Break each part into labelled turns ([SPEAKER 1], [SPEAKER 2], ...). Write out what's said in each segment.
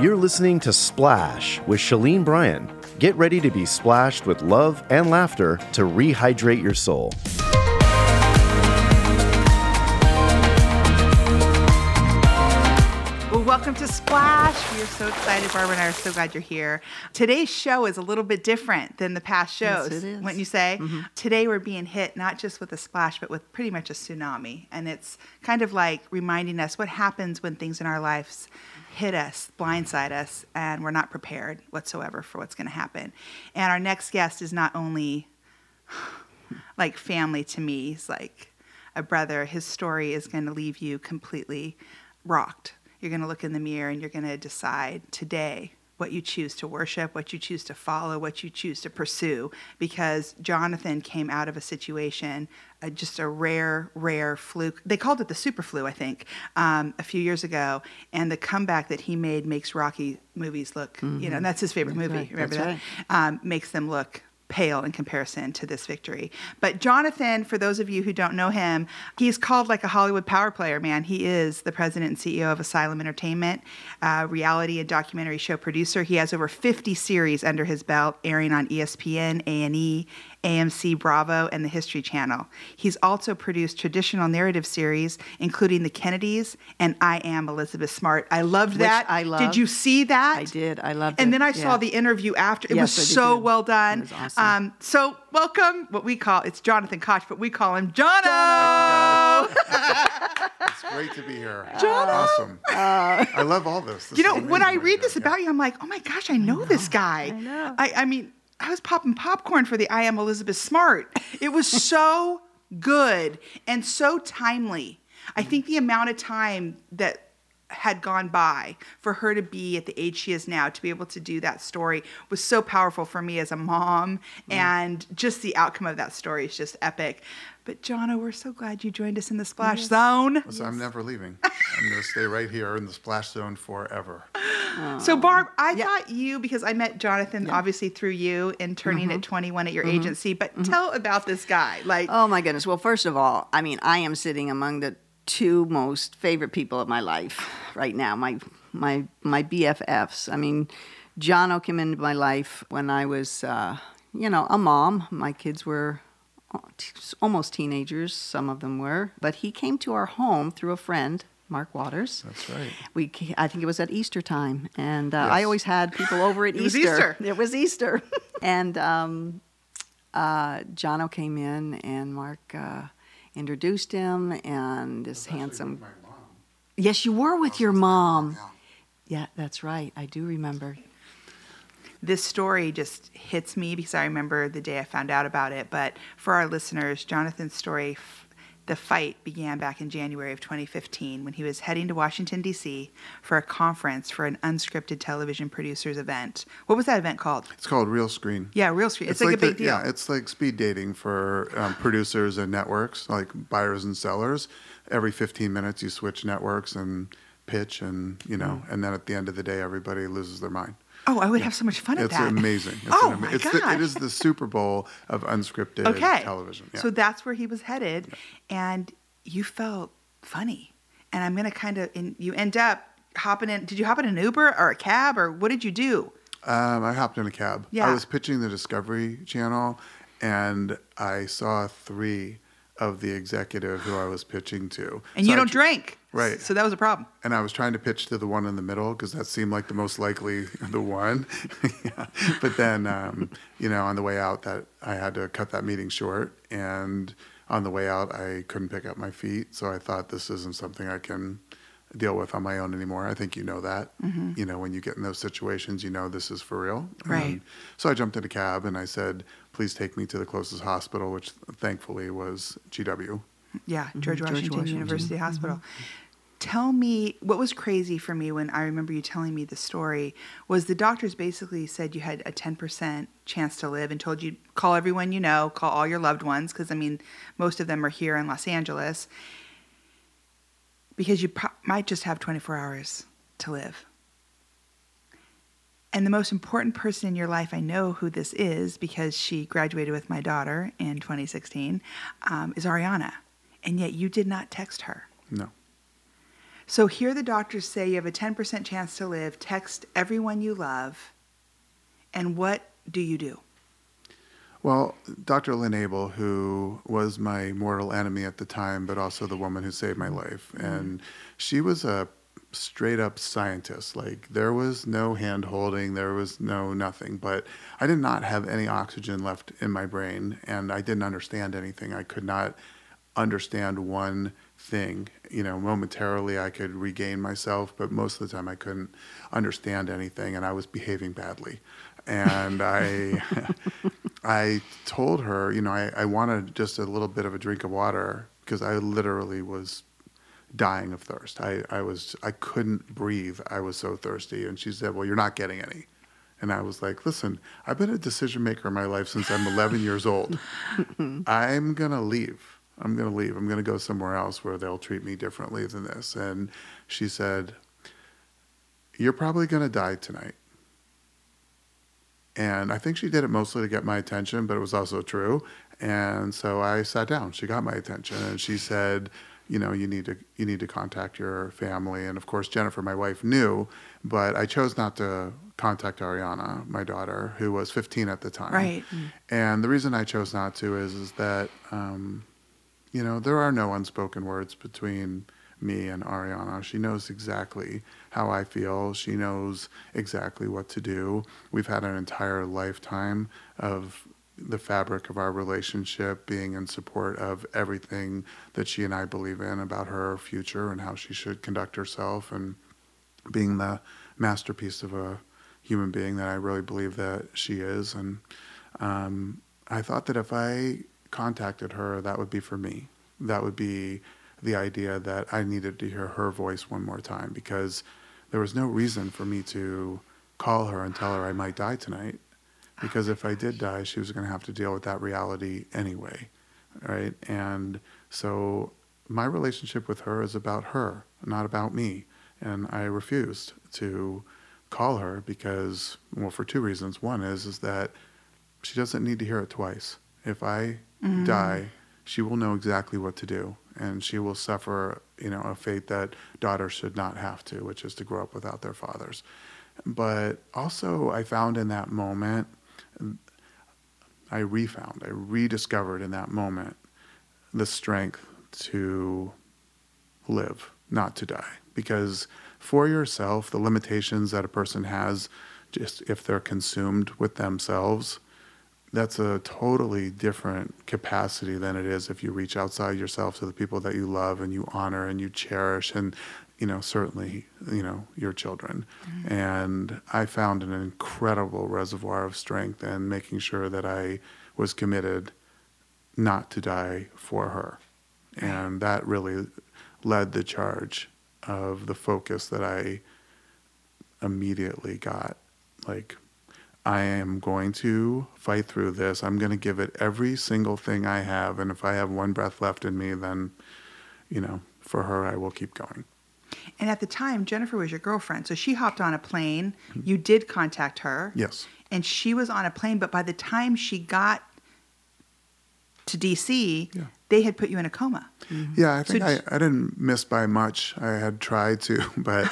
[SPEAKER 1] You're listening to Splash with Shalene Bryan. Get ready to be splashed with love and laughter to rehydrate your soul.
[SPEAKER 2] To Splash. We are so excited. Barbara and I are so glad you're here. Today's show is a little bit different than the past
[SPEAKER 3] Yes,
[SPEAKER 2] shows.
[SPEAKER 3] it is.
[SPEAKER 2] Wouldn't you say? Mm-hmm. Today we're being hit not just with a splash, but with pretty much a tsunami. And it's kind of like reminding us what happens when things in our lives hit us, blindside us, and we're not prepared whatsoever for what's going to happen. And our next guest is not only like family to me. He's like a brother. His story is going to leave you completely rocked. You're going to look in the mirror and you're going to decide today what you choose to worship, what you choose to follow, what you choose to pursue. Because Jonathan came out of a situation, uh, just a rare, rare fluke. They called it the super flu, I think, um, a few years ago. And the comeback that he made makes Rocky movies look, you know, and that's his favorite
[SPEAKER 3] That's
[SPEAKER 2] movie.
[SPEAKER 3] right,
[SPEAKER 2] Remember
[SPEAKER 3] that's
[SPEAKER 2] that? um, makes them look pale in comparison to this victory. But Jonathan, for those of you who don't know him, he's called like a Hollywood power player, man. He is the president and CEO of Asylum Entertainment, reality and documentary show producer. He has over 50 series under his belt, airing on ESPN, A&E, AMC Bravo, and the History Channel. He's also produced traditional narrative series, including The Kennedys and I Am Elizabeth Smart. I loved
[SPEAKER 3] Which
[SPEAKER 2] that.
[SPEAKER 3] I
[SPEAKER 2] Did you see that?
[SPEAKER 3] I did. I loved
[SPEAKER 2] And
[SPEAKER 3] it.
[SPEAKER 2] And then I saw the interview after. It
[SPEAKER 3] Yes,
[SPEAKER 2] was
[SPEAKER 3] I
[SPEAKER 2] so
[SPEAKER 3] too.
[SPEAKER 2] well done.
[SPEAKER 3] It was awesome.
[SPEAKER 2] Um, so welcome, what we call it's Jonathan Koch, but we call him Jono.
[SPEAKER 4] It's great to be here.
[SPEAKER 2] John!
[SPEAKER 4] Awesome. I love all this. This
[SPEAKER 2] you know,
[SPEAKER 4] is
[SPEAKER 2] when I read
[SPEAKER 4] right
[SPEAKER 2] this
[SPEAKER 4] here.
[SPEAKER 2] about you, I'm like, oh my gosh, I know, this guy.
[SPEAKER 3] I know.
[SPEAKER 2] I, I mean, I was popping popcorn for the I Am Elizabeth Smart. It was so good and so timely. I think the amount of time that had gone by for her to be at the age she is now to be able to do that story was so powerful for me as a mom mm. and just the outcome of that story is just epic but Jono, we're so glad you joined us in the splash zone
[SPEAKER 4] Listen, I'm never leaving. I'm going to stay right here in the splash zone forever.
[SPEAKER 2] So oh. Barb, I
[SPEAKER 3] Yeah.
[SPEAKER 2] thought you because I met Jonathan obviously through you and turning mm-hmm. at 21 at your mm-hmm. agency. But mm-hmm. tell about this guy. Like,
[SPEAKER 3] Oh my goodness. Well, first of all, I mean, I am sitting among the two most favorite people of my life right now. My my my BFFs. I mean, Jono came into my life when I was, uh, you know, a mom. My kids were t- almost teenagers. Some of them were, but he came to our home through a friend. Mark Waters.
[SPEAKER 4] That's right.
[SPEAKER 3] We, I think it was at Easter time, and uh, I always had people over at
[SPEAKER 2] It was
[SPEAKER 3] Easter.
[SPEAKER 2] Easter.
[SPEAKER 3] It was Easter, and um, uh, Jono came in, and Mark uh, introduced him, and this handsome. Yes, you were with your mom. Yeah, that's right. I do remember.
[SPEAKER 2] This story just hits me because I remember the day I found out about it. But for our listeners, Jonathan's story, f- the fight began back in January of 2015 when he was heading to Washington, D.C. for a conference for an unscripted television producers event. What was that event called?
[SPEAKER 4] It's called Realscreen.
[SPEAKER 2] Yeah, Realscreen. It's, like, a
[SPEAKER 4] the-
[SPEAKER 2] big deal.
[SPEAKER 4] Yeah, it's like speed dating for um, producers and networks, like buyers and sellers. Every 15 minutes, you switch networks and pitch, and you know,
[SPEAKER 2] Mm.
[SPEAKER 4] and then at the end of the day, everybody loses their mind.
[SPEAKER 2] Oh, I would have so much fun at
[SPEAKER 4] It's
[SPEAKER 2] that.
[SPEAKER 4] amazing. It's
[SPEAKER 2] oh,
[SPEAKER 4] an
[SPEAKER 2] my
[SPEAKER 4] it's
[SPEAKER 2] gosh.
[SPEAKER 4] The, it is the Super Bowl of unscripted
[SPEAKER 2] okay.
[SPEAKER 4] television. Yeah.
[SPEAKER 2] So that's where he was headed, and you felt funny. And I'm gonna kind of, and you end up hopping in. Did you hop in an Uber or a cab, or what did you do?
[SPEAKER 4] Um, I hopped in a cab.
[SPEAKER 2] Yeah.
[SPEAKER 4] I was pitching the Discovery Channel, and I saw three of the executive who I was pitching to.
[SPEAKER 2] And
[SPEAKER 4] So
[SPEAKER 2] you don't
[SPEAKER 4] tr-
[SPEAKER 2] drink,
[SPEAKER 4] Right.
[SPEAKER 2] So that was a problem.
[SPEAKER 4] And I was trying to pitch to the one in the middle because that seemed like the most likely the one. yeah. But then, um, you know, on the way out, that I had to cut that meeting short, and on the way out, I couldn't pick up my feet. So I thought this isn't something I can deal with on my own anymore. I think you know that. Mm-hmm. You know, when you get in those situations, you know this is for real.
[SPEAKER 2] Right.
[SPEAKER 4] And so I jumped in a cab and I said, "Please take me to the closest hospital," which thankfully was GW.
[SPEAKER 2] Yeah, mm-hmm. George
[SPEAKER 3] George
[SPEAKER 2] Washington
[SPEAKER 3] Washington.
[SPEAKER 2] University Hospital. Mm-hmm. Tell me what was crazy for me when I remember you telling me the story was the doctors basically said you had a 10% chance to live and told you call everyone you know, call all your loved ones because I mean most of them are here in Los Angeles because you pro- might just have 24 hours to live. And the most important person in your life, I know who this is because she graduated with my daughter in 2016, um, is Ariana. And yet you did not text her.
[SPEAKER 4] No.
[SPEAKER 2] So here the doctors say you have a 10% chance to live. Text everyone you love. And what do you do?
[SPEAKER 4] Well, Dr. Lynn Abel, who was my mortal enemy at the time, but also the woman who saved my life, mm-hmm. and she was a straight up scientist. Like there was no hand holding, there was no nothing. But I did not have any oxygen left in my brain, and I didn't understand anything. I could not understand one thing. You know, momentarily I could regain myself, but most of the time I couldn't understand anything, and I was behaving badly. And I, I told her, you know, I, I wanted just a little bit of a drink of water because I literally was dying of thirst. I, I was I couldn't breathe. I was so thirsty. And she said, Well, you're not getting any. And I was like, Listen, I've been a decision maker in my life since I'm 11 years old. I'm gonna leave. I'm gonna leave. I'm gonna go somewhere else where they'll treat me differently than this. And she said, You're probably gonna die tonight. And I think she did it mostly to get my attention, but it was also true. And so I sat down. She got my attention, and she said, "You know, you need to you need to contact your family." And of course, Jennifer, my wife, knew, but I chose not to contact Ariana, my daughter, who was 15 at the time.
[SPEAKER 2] Right.
[SPEAKER 4] And the reason I chose not to is is that um, you know there are no unspoken words between me and Ariana. She knows exactly how I feel. She knows exactly what to do. We've had an entire lifetime of the fabric of our relationship being in support of everything that she and I believe in about her future and how she should conduct herself and being the masterpiece of a human being that I really believe that she is. And um, I thought that if I contacted her, that would be for me. That would be the idea that I needed to hear her voice one more time because there was no reason for me to call her and tell her I might die tonight. Because if I did die, she was going to have to deal with that reality anyway. Right. And so my relationship with her is about her, not about me. And I refused to call her because, well, for two reasons. One is, is that she doesn't need to hear it twice. If I Mm-hmm. die, she will know exactly what to do and she will suffer, you know, a fate that daughters should not have to, which is to grow up without their fathers. But also, I found in that moment, I refound, I rediscovered in that moment the strength to live, not to die. Because for yourself, the limitations that a person has, just if they're consumed with themselves, that's a totally different capacity than it is if you reach outside yourself to the people that you love and you honor and you cherish and you know certainly you know your children. Mm-hmm. And i found an incredible reservoir of strength and making sure that i was committed not to die for her. And that really led the charge of the focus that i immediately got like I am going to fight through this. I'm going to give it every single thing I have. And if I have one breath left in me, then, you know, for her, I will keep going.
[SPEAKER 2] And at the time, Jennifer was your girlfriend. So she hopped on a plane. Mm-hmm. You did contact her.
[SPEAKER 4] Yes.
[SPEAKER 2] And she was on a plane, but by the time she got to DC,
[SPEAKER 4] Yeah.
[SPEAKER 2] they had put you in a coma.
[SPEAKER 4] Yeah, I think
[SPEAKER 2] So
[SPEAKER 4] I didn't miss by much. I had tried to, but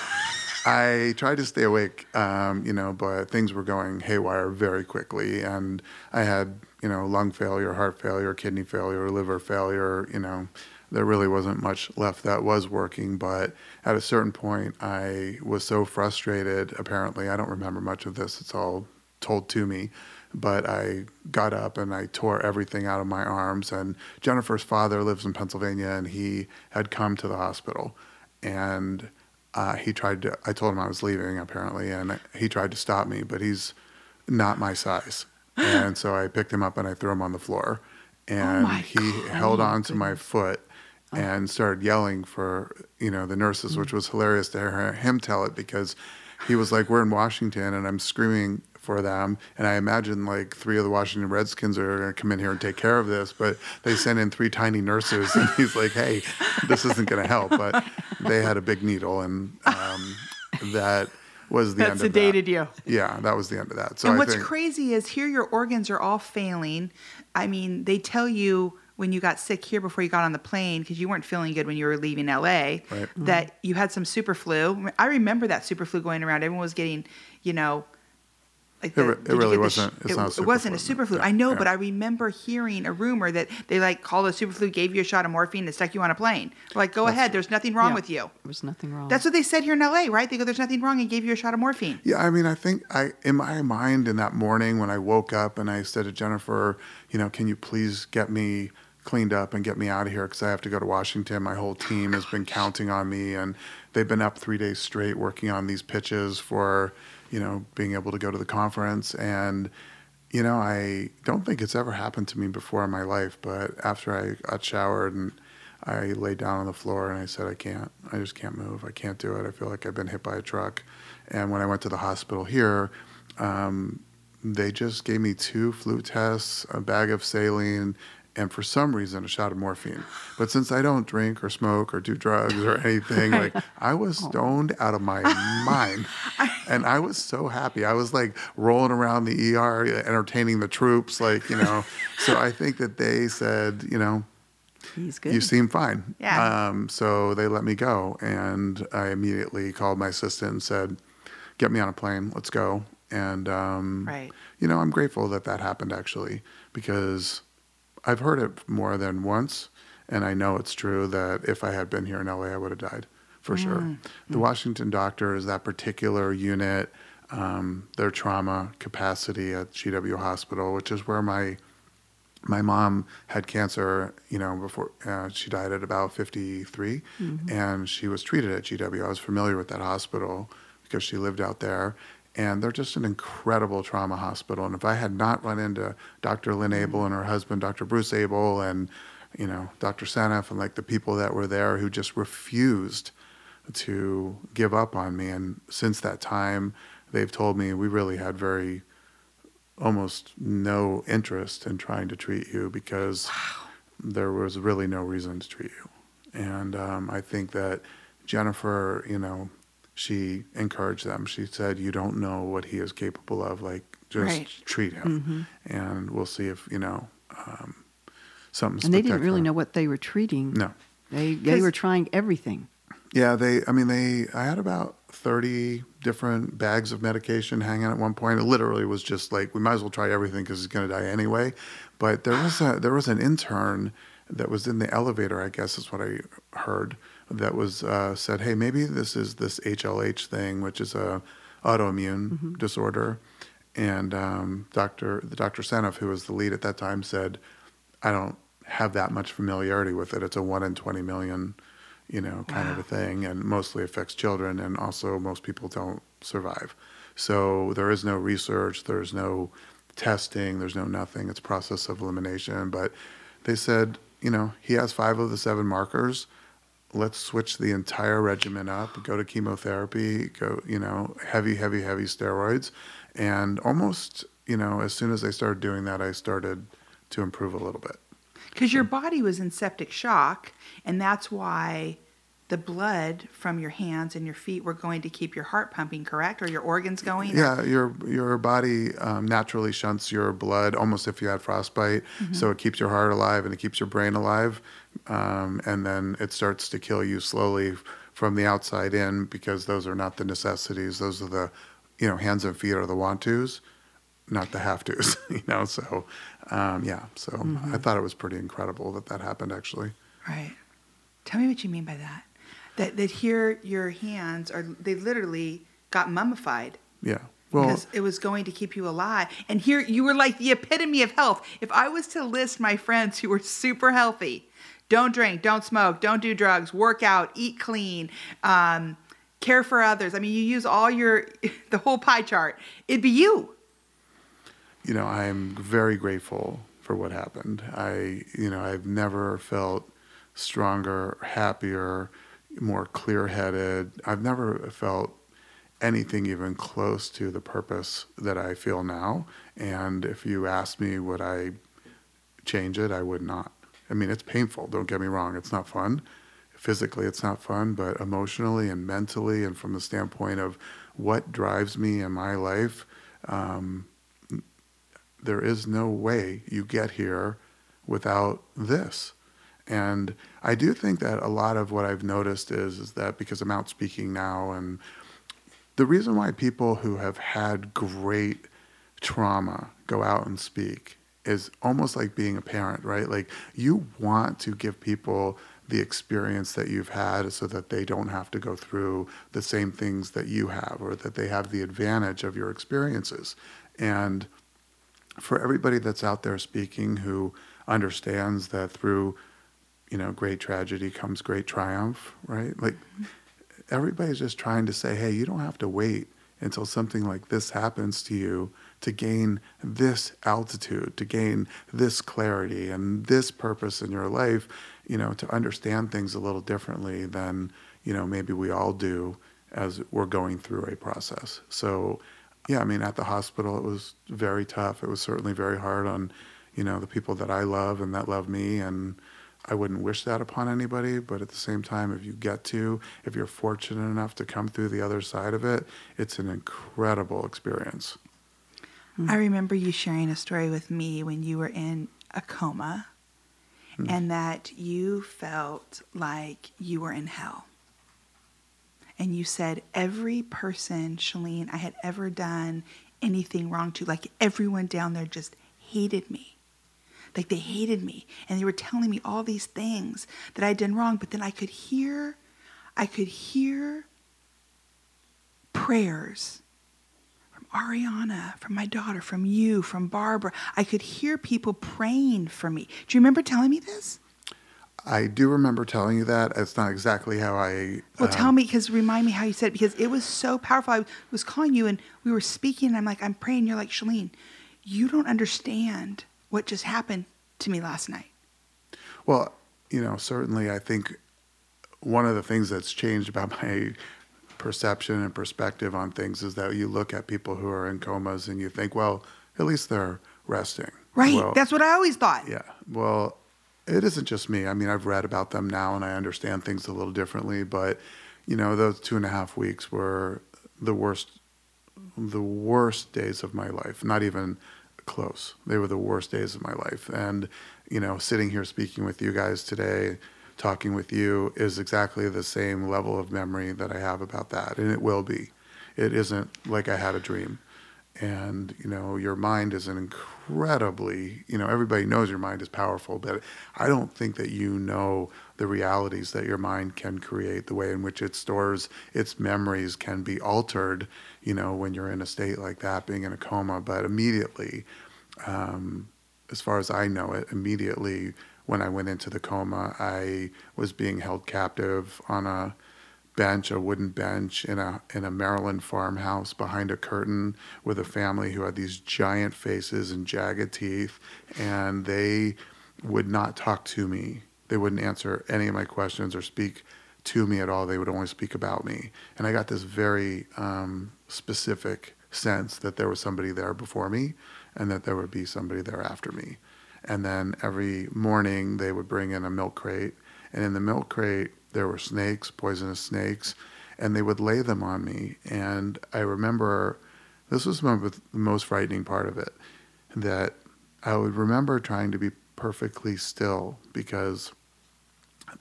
[SPEAKER 4] I tried to stay awake, um, you know, but things were going haywire very quickly. And I had, you know, lung failure, heart failure, kidney failure, liver failure, you know. There really wasn't much left that was working, but at a certain point, I was so frustrated. Apparently, I don't remember much of this. It's all told to me. But I got up and I tore everything out of my arms. And Jennifer's father lives in Pennsylvania, and he had come to the hospital. And uh, he tried to, I told him I was leaving, apparently, and he tried to stop me, but he's not my size. And so I picked him up and I threw him on the floor. And
[SPEAKER 2] my
[SPEAKER 4] he held on to my foot and started yelling for you know the nurses, which was hilarious to hear him tell it because he was like, "We're in Washington," and I'm screaming for them, and I imagine like three of the Washington Redskins are going to come in here and take care of this, but they sent in three tiny nurses, and he's like, "Hey, this isn't going to help," but they had a big needle, and um, that was the
[SPEAKER 2] That
[SPEAKER 4] end of
[SPEAKER 2] sedated
[SPEAKER 4] that.
[SPEAKER 2] you.
[SPEAKER 4] Yeah, that was the end of that. So
[SPEAKER 2] and
[SPEAKER 4] I
[SPEAKER 2] what's
[SPEAKER 4] think,
[SPEAKER 2] crazy is here your organs are all failing. I mean, they tell you when you got sick here before you got on the plane because you weren't feeling good when you were leaving LA.
[SPEAKER 4] Right.
[SPEAKER 2] That you had some super flu. I remember that super flu going around. Everyone was getting, you know, like
[SPEAKER 4] It it really wasn't- it's
[SPEAKER 2] it,
[SPEAKER 4] not a
[SPEAKER 2] it wasn't a
[SPEAKER 4] flu,
[SPEAKER 2] super flu.
[SPEAKER 4] yeah,
[SPEAKER 2] I know,
[SPEAKER 4] yeah.
[SPEAKER 2] but I remember hearing a rumor that they like called a super flu, gave you a shot of morphine, and stuck you on a plane. Like, go ahead. There's nothing wrong
[SPEAKER 3] Yeah,
[SPEAKER 2] with you.
[SPEAKER 3] There was nothing wrong.
[SPEAKER 2] That's what they said here in LA, right? They go, "There's nothing wrong," and gave you a shot of morphine.
[SPEAKER 4] Yeah, I mean, I think I, in my mind, in that morning when I woke up and I said to Jennifer, you know, can you please get me cleaned up and get me out of here because I have to go to Washington. My whole team has been counting on me, and they've been up three days straight working on these pitches for, you know, being able to go to the conference. And, you know, I don't think it's ever happened to me before in my life, but after I got showered and I laid down on the floor and I said, I can't. I just can't move. I can't do it. I feel like I've been hit by a truck. And when I went to the hospital here, um, they just gave me two flu tests, a bag of saline, and for some reason a shot of morphine. But since I don't drink or smoke or do drugs or anything, like I was stoned out of my mind. And I was so happy. I was like rolling around the ER entertaining the troops, like, you know. so I think that they said, you know,
[SPEAKER 3] He's good.
[SPEAKER 4] you seem fine.
[SPEAKER 2] Yeah.
[SPEAKER 4] Um, so they let me go, and I immediately called my assistant and said, "Get me on a plane. Let's go." And um,
[SPEAKER 2] Right.
[SPEAKER 4] you know, I'm grateful that that happened actually because I've heard it more than once, and I know it's true that if I had been here in LA, I would have died for sure. The Washington doctors, that particular unit, um, their trauma capacity at GW Hospital, which is where my my mom had cancer, you know, before uh, she died at about 53, and she was treated at GW. I was familiar with that hospital because she lived out there. And they're just an incredible trauma hospital. And if I had not run into Dr. Lynn Abel and her husband, Dr. Bruce Abel, and, you know, Dr. Sanef and like the people that were there who just refused to give up on me. And since that time, they've told me we really had very almost no interest in trying to treat you because there was really no reason to treat you. And um, I think that Jennifer, you know, she encouraged them. She said, "You don't know what he is capable of. Like, just
[SPEAKER 2] Right.
[SPEAKER 4] treat him, and we'll see if you know um, something."
[SPEAKER 3] and they didn't really know what they were treating.
[SPEAKER 4] No.
[SPEAKER 3] They they were trying everything.
[SPEAKER 4] Yeah, they. I mean, they. I had about thirty different bags of medication hanging at one point. It literally was just like we might as well try everything because he's going to die anyway. But there was a there was an intern that was in the elevator. I guess is what I heard. That was uh, said, hey, maybe this is this HLH thing, which is a autoimmune disorder. And um, Doctor the Doctor Senef, who was the lead at that time, said, I don't have that much familiarity with it. It's a one in twenty million you know, kind of a thing, and mostly affects children, and also most people don't survive. So there is no research, there's no testing, there's no nothing. It's process of elimination. But they said, you know, he has five of the seven markers. Let's switch the entire regimen up. Go to chemotherapy. Go, you know, heavy, heavy, heavy steroids, and almost, you know, as soon as I started doing that, I started to improve a little bit.
[SPEAKER 2] Because your body was in septic shock, and that's why the blood from your hands and your feet were going to keep your heart pumping, correct? Or your organs going?
[SPEAKER 4] Yeah, your your body um, naturally shunts your blood almost if you had frostbite, so it keeps your heart alive and it keeps your brain alive, um, and then it starts to kill you slowly from the outside in because those are not the necessities; those are the, you know, hands and feet are the want tos, not the have tos. you know, so um, yeah, so I thought it was pretty incredible that that happened actually.
[SPEAKER 2] Right. Tell me what you mean by that. That that here your hands are they literally got mummified
[SPEAKER 4] Yeah. Well,
[SPEAKER 2] because it was going to keep you alive. And here you were like the epitome of health. If I was to list my friends who were super healthy, don't drink, don't smoke, don't do drugs, work out, eat clean, um, care for others. I mean, you use all your the whole pie chart. It'd be you.
[SPEAKER 4] you know, I'm very grateful for what happened. I, you know, I've never felt stronger, happier, more clear headed. I've never felt anything even close to the purpose that I feel now. And if you asked me, would I change it? I would not. I mean, it's painful. Don't get me wrong. It's not fun. Physically, it's not fun, but emotionally and mentally, and from the standpoint of what drives me in my life, um, there is no way you get here without this. And I do think that a lot of what I've noticed is, is that because I'm out speaking now, and the reason why people who have had great trauma go out and speak is almost like being a parent, right? Like you want to give people the experience that you've had so that they don't have to go through the same things that you have or that they have the advantage of your experiences. And for everybody that's out there speaking who understands that through you know great tragedy comes great triumph right like everybody's just trying to say hey you don't have to wait until something like this happens to you to gain this altitude to gain this clarity and this purpose in your life you know to understand things a little differently than you know maybe we all do as we're going through a process so yeah, I mean, at the hospital, it was very tough. It was certainly very hard on, you know, the people that I love and that love me. And I wouldn't wish that upon anybody. But at the same time, if you get to, if you're fortunate enough to come through the other side of it, it's an incredible experience.
[SPEAKER 2] I remember you sharing a story with me when you were in a coma mm. and that you felt like you were in hell and you said every person, Shalene, I had ever done anything wrong to, like everyone down there just hated me. Like they hated me. And they were telling me all these things that I'd done wrong, but then I could hear, I could hear prayers from Ariana, from my daughter, from you, from Barbara. I could hear people praying for me. Do you remember telling me this?
[SPEAKER 4] I do remember telling you that. It's not exactly how I.
[SPEAKER 2] Well, um, tell me, because remind me how you said it, because it was so powerful. I was calling you and we were speaking, and I'm like, I'm praying. You're like, Shalene, you don't understand what just happened to me last night.
[SPEAKER 4] Well, you know, certainly I think one of the things that's changed about my perception and perspective on things is that you look at people who are in comas and you think, well, at least they're resting.
[SPEAKER 2] Right.
[SPEAKER 4] Well,
[SPEAKER 2] that's what I always thought.
[SPEAKER 4] Yeah. Well, it isn't just me. I mean, I've read about them now and I understand things a little differently, but you know, those two and a half weeks were the worst, the worst days of my life. Not even close. They were the worst days of my life. And, you know, sitting here speaking with you guys today, talking with you is exactly the same level of memory that I have about that. And it will be. It isn't like I had a dream and you know your mind is an incredibly you know everybody knows your mind is powerful but i don't think that you know the realities that your mind can create the way in which it stores its memories can be altered you know when you're in a state like that being in a coma. But immediately um, as far as i know it immediately when i went into the coma i was being held captive on a bench, a wooden bench in a in a Maryland farmhouse behind a curtain with a family who had these giant faces and jagged teeth, and they would not talk to me. They wouldn't answer any of my questions or speak to me at all. They would only speak about me, and I got this very um, specific sense that there was somebody there before me, and that there would be somebody there after me. And then every morning they would bring in a milk crate, and in the milk crate there were snakes, poisonous snakes, and they would lay them on me. And I remember this was the most frightening part of it that I would remember trying to be perfectly still because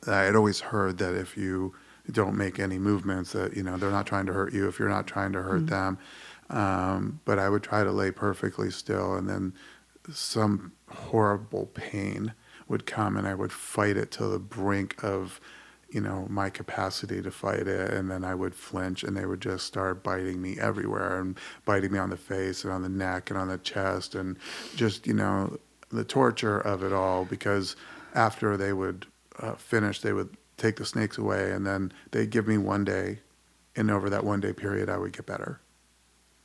[SPEAKER 4] I had always heard that if you don't make any movements, that you know they're not trying to hurt you if you're not trying to hurt mm-hmm. them. Um, but I would try to lay perfectly still, and then some horrible pain would come, and I would fight it to the brink of you know, my capacity to fight it. And then I would flinch and they would just start biting me everywhere and biting me on the face and on the neck and on the chest and just, you know, the torture of it all because after they would uh, finish, they would take the snakes away and then they'd give me one day. And over that one day period, I would get better,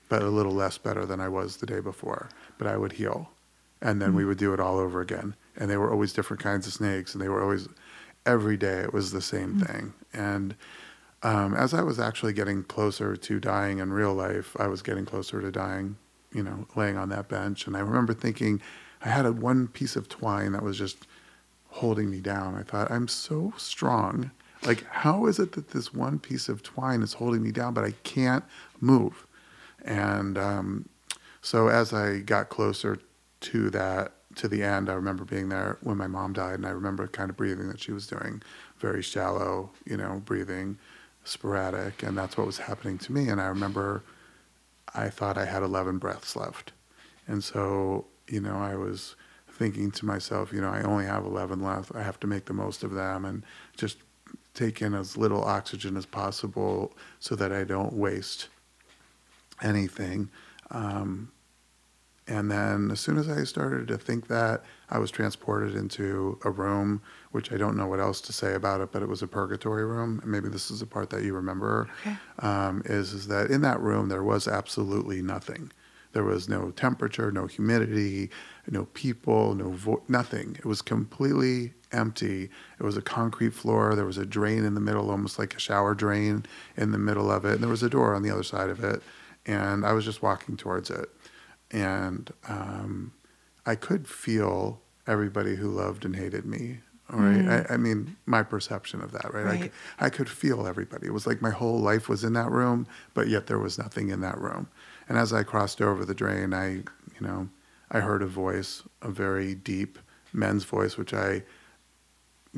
[SPEAKER 4] but a little less better than I was the day before. But I would heal. And then mm-hmm. we would do it all over again. And they were always different kinds of snakes and they were always every day it was the same mm-hmm. thing. And um, as I was actually getting closer to dying in real life, I was getting closer to dying, you know, laying on that bench. And I remember thinking, I had a one piece of twine that was just holding me down. I thought, I'm so strong. Like, how is it that this one piece of twine is holding me down, but I can't move? And um, so as I got closer to that, to the end. I remember being there when my mom died, and I remember kind of breathing that she was doing, very shallow, you know, breathing, sporadic, and that's what was happening to me. And I remember I thought I had 11 breaths left. And so, you know, I was thinking to myself, you know, I only have 11 left. I have to make the most of them and just take in as little oxygen as possible so that I don't waste anything. Um, and then as soon as I started to think that, I was transported into a room, which I don't know what else to say about it, but it was a purgatory room. maybe this is the part that you remember.
[SPEAKER 2] Okay.
[SPEAKER 4] Um, is is that in that room there was absolutely nothing. There was no temperature, no humidity, no people, no vo- nothing. It was completely empty. It was a concrete floor. There was a drain in the middle, almost like a shower drain in the middle of it, and there was a door on the other side of it. And I was just walking towards it, and um, I could feel everybody who loved and hated me. Right. I, I mean, my perception of that, right? I,
[SPEAKER 2] Right.
[SPEAKER 4] could, I could feel everybody. It was like my whole life was in that room, but yet there was nothing in that room. And as I crossed over the drain, I, you know, I heard a voice, a very deep men's voice, which I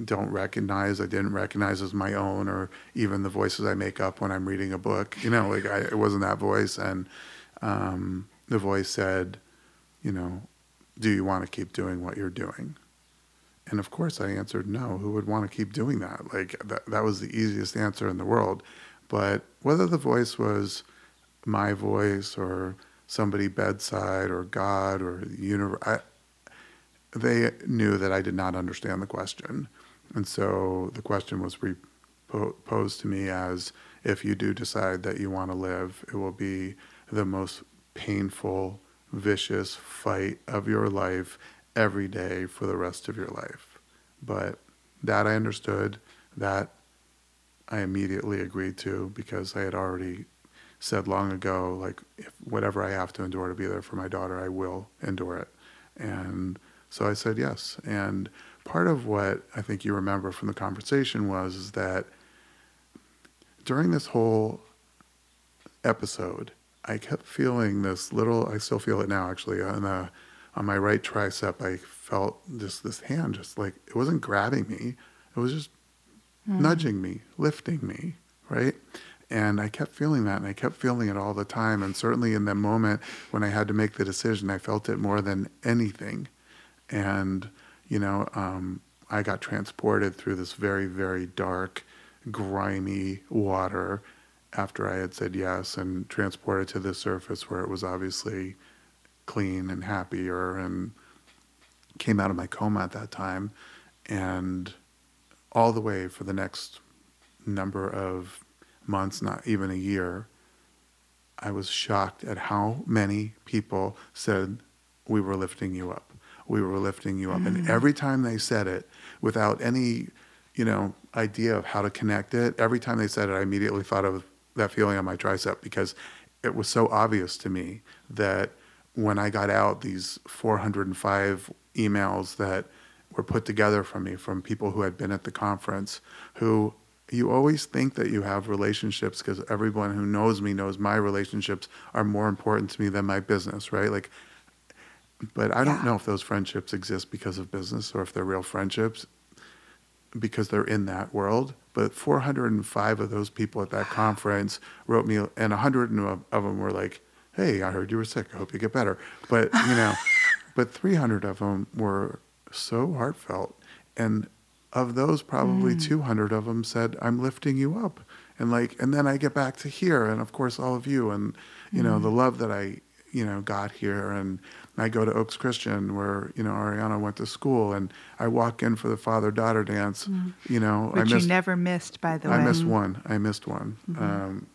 [SPEAKER 4] don't recognize. I didn't recognize as my own, or even the voices I make up when I'm reading a book. You know, like I, it wasn't that voice. And um, the voice said, you know, do you want to keep doing what you're doing? And of course, I answered no. Who would want to keep doing that? Like that, that was the easiest answer in the world. But whether the voice was my voice or somebody bedside or God or the universe, I, they knew that I did not understand the question. And so the question was posed to me as if you do decide that you want to live, it will be the most painful, vicious fight of your life every day for the rest of your life. But that I understood, that I immediately agreed to because I had already said long ago, like, if whatever I have to endure to be there for my daughter, I will endure it. And so I said yes. And part of what I think you remember from the conversation was that during this whole episode, I kept feeling this little, I still feel it now actually, on, the, on my right tricep, I felt just this hand, just like, it wasn't grabbing me, it was just nudging me, lifting me, right? And I kept feeling that, and I kept feeling it all the time. And certainly in that moment when I had to make the decision, I felt it more than anything. And, you know, um, I got transported through this very, very dark, grimy water after I had said yes, and transported to the surface where it was obviously clean and happier, and came out of my coma at that time. And all the way for the next number of months, not even a year, I was shocked at how many people said, We were lifting you up. We were lifting you up. And mm. every time they said it, without any, you know, idea of how to connect it, every time they said it, I immediately thought of that feeling on my tricep because it was so obvious to me that when I got out these 405 emails that were put together from me from people who had been at the conference who you always think that you have relationships because everyone who knows me knows my relationships are more important to me than my business, right? Like, but I don't know if those friendships exist because of business or if they're real friendships because they're in that world. But 405 of those people at that conference wrote me, and 100 of of them were like, "Hey, I heard you were sick. I hope you get better." But you know, but 300 of them were so heartfelt, and of those, probably mm. 200 of them said, "I'm lifting you up," and like, and then I get back to here, and of course, all of you, and you know, the mm. love that I you know got here, and I go to Oaks Christian where you know Ariana went to school, and I walk in for the father daughter dance. Mm-hmm. You know,
[SPEAKER 2] Which
[SPEAKER 4] I missed
[SPEAKER 2] you never missed, by the way.
[SPEAKER 4] I missed one. I missed one. Mm-hmm. Um,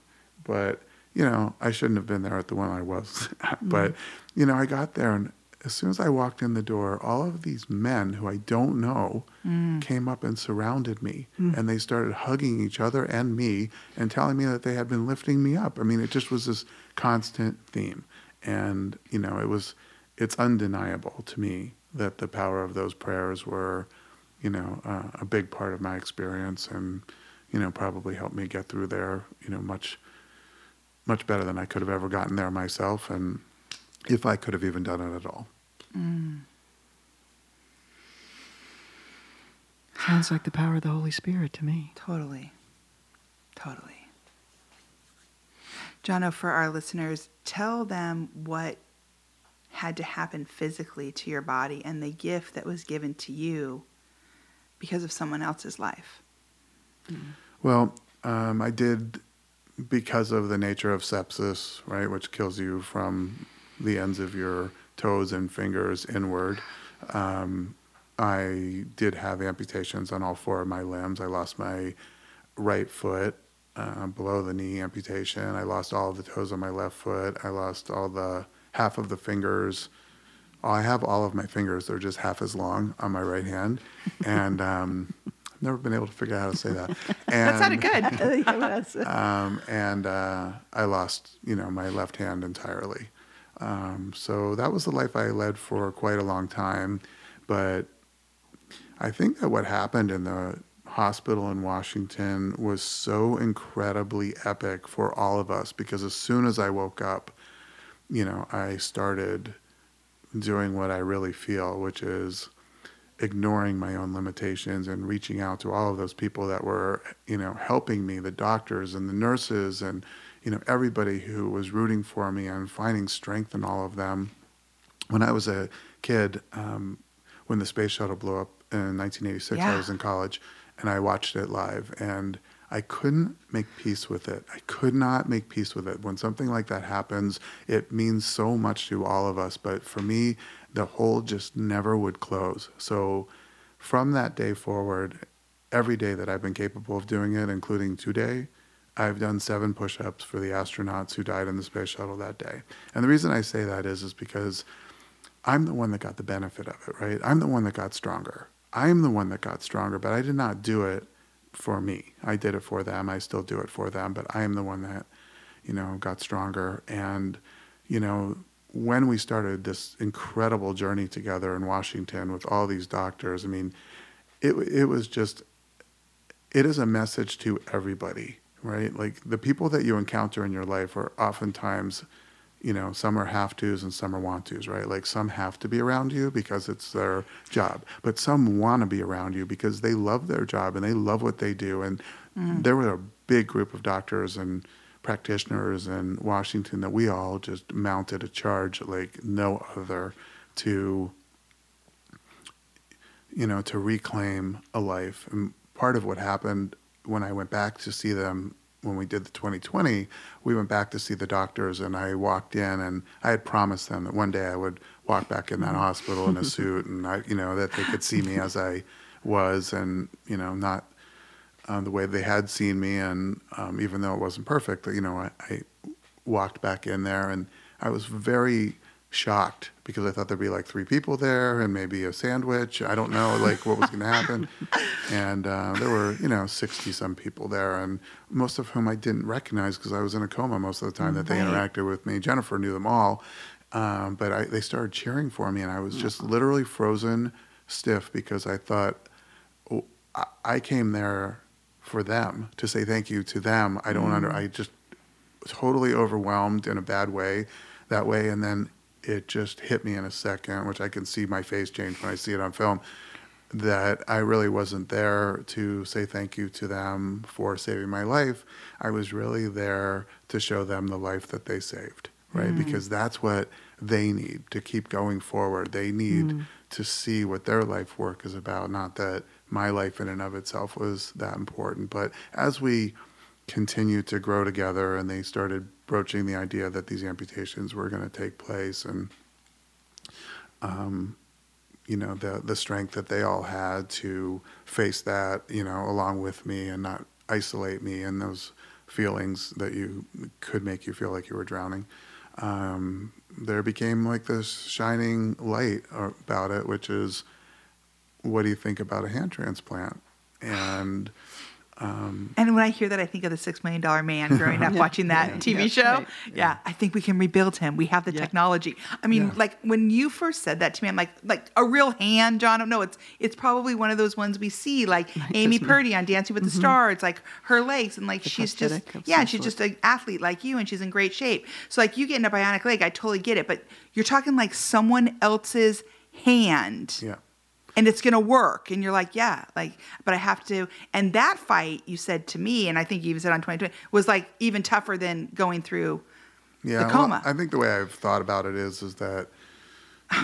[SPEAKER 4] but you know, I shouldn't have been there at the one I was. Mm-hmm. but you know, I got there, and as soon as I walked in the door, all of these men who I don't know mm. came up and surrounded me, mm. and they started hugging each other and me, and telling me that they had been lifting me up. I mean, it just was this constant theme, and, you know, it was, it's undeniable to me that the power of those prayers were, you know, uh, a big part of my experience and, you know, probably helped me get through there, you know, much, much better than I could have ever gotten there myself. And if I could have even done it at all. Mm.
[SPEAKER 3] Sounds like the power of the Holy Spirit to me.
[SPEAKER 2] Totally. Totally. Jono, for our listeners, tell them what had to happen physically to your body and the gift that was given to you because of someone else's life.
[SPEAKER 4] Well, um, I did because of the nature of sepsis, right, which kills you from the ends of your toes and fingers inward. Um, I did have amputations on all four of my limbs. I lost my right foot uh, below the knee amputation. I lost all of the toes on my left foot. I lost all the half of the fingers. I have all of my fingers. They're just half as long on my right hand, and um, I've never been able to figure out how to say that. And,
[SPEAKER 2] That sounded good.
[SPEAKER 4] um, and uh, I lost, you know, my left hand entirely. Um, so that was the life I led for quite a long time. But I think that what happened in the hospital in Washington was so incredibly epic for all of us because as soon as I woke up, you know, I started doing what I really feel, which is ignoring my own limitations and reaching out to all of those people that were, you know, helping me, the doctors and the nurses and, you know, everybody who was rooting for me and finding strength in all of them. When I was a kid, um, when the space shuttle blew up in 1986, I was in college and I watched it live and I couldn't make peace with it. I could not make peace with it. When something like that happens, it means so much to all of us. But for me, the hole just never would close. So from that day forward, every day that I've been capable of doing it, including today, I've done seven push-ups for the astronauts who died in the space shuttle that day. And the reason I say that is, is because I'm the one that got the benefit of it, right? I'm the one that got stronger. I'm the one that got stronger, but I did not do it for me. I did it for them. I still do it for them, but I am the one that, you know, got stronger. And, you know, when we started this incredible journey together in Washington with all these doctors, I mean, it it was just it is a message to everybody, right? Like the people that you encounter in your life are oftentimes, you know, some are have tos and some are want tos, right? Like some have to be around you because it's their job, but some want to be around you because they love their job and they love what they do. And mm. there were a big group of doctors and practitioners in Washington that we all just mounted a charge like no other to you know, to reclaim a life. And part of what happened when I went back to see them when we did the 20/20, we went back to see the doctors, and I walked in, and I had promised them that one day I would walk back in that hospital in a suit, and I, you know, that they could see me as I was, and you know, not um, the way they had seen me, and um, even though it wasn't perfect, you know, I, I walked back in there, and I was very shocked because I thought there'd be like three people there and maybe a sandwich. I don't know like what was going to happen. And uh, there were, you know, 60 some people there and most of whom I didn't recognize because I was in a coma most of the time that they
[SPEAKER 2] Right.
[SPEAKER 4] interacted with me. Jennifer knew them all. Um, but I, they started cheering for me and I was just literally frozen stiff because I thought, oh, I, I came there for them to say thank you to them. I don't under, I just totally overwhelmed in a bad way that way and then it just hit me in a second which i can see my face change when i see it on film that i really wasn't there to say thank you to them for saving my life. I was really there to show them the life that they saved right? Mm. Because that's what they need to keep going forward. They need mm. to see what their life work is about not that my life in and of itself was that important. But as we continued to grow together and they started broaching the idea that these amputations were going to take place and um, you know the the strength that they all had to face that you know along with me and not isolate me and those feelings that you could make you feel like you were drowning. Um, there became like this shining light about it which is what do you think about a hand transplant? And um,
[SPEAKER 2] And when I hear that, I think of the Six Million Dollar Man growing up watching that
[SPEAKER 3] yeah,
[SPEAKER 2] TV
[SPEAKER 3] yeah,
[SPEAKER 2] show.
[SPEAKER 3] right,
[SPEAKER 2] Yeah, I think we can rebuild him. We have the
[SPEAKER 3] Yeah.
[SPEAKER 2] technology. I mean,
[SPEAKER 4] Yeah.
[SPEAKER 2] like when you first said that to me, I'm like, like a real hand, John. No, it's it's probably one of those ones we see, like Amy. Purdy on Dancing with the Stars, like her legs, and like
[SPEAKER 3] The
[SPEAKER 2] she's just yeah, she's just an athlete like you, and she's in great shape. So like you getting a bionic leg, I totally get it. But you're talking like someone else's hand.
[SPEAKER 4] yeah
[SPEAKER 2] and it's going to work. And you're like, yeah, like, but I have to. And that fight you said to me, and I think you even said on 20/20, was like even tougher than going through
[SPEAKER 4] Yeah,
[SPEAKER 2] the
[SPEAKER 4] well. I think the way I've thought about it is, is that,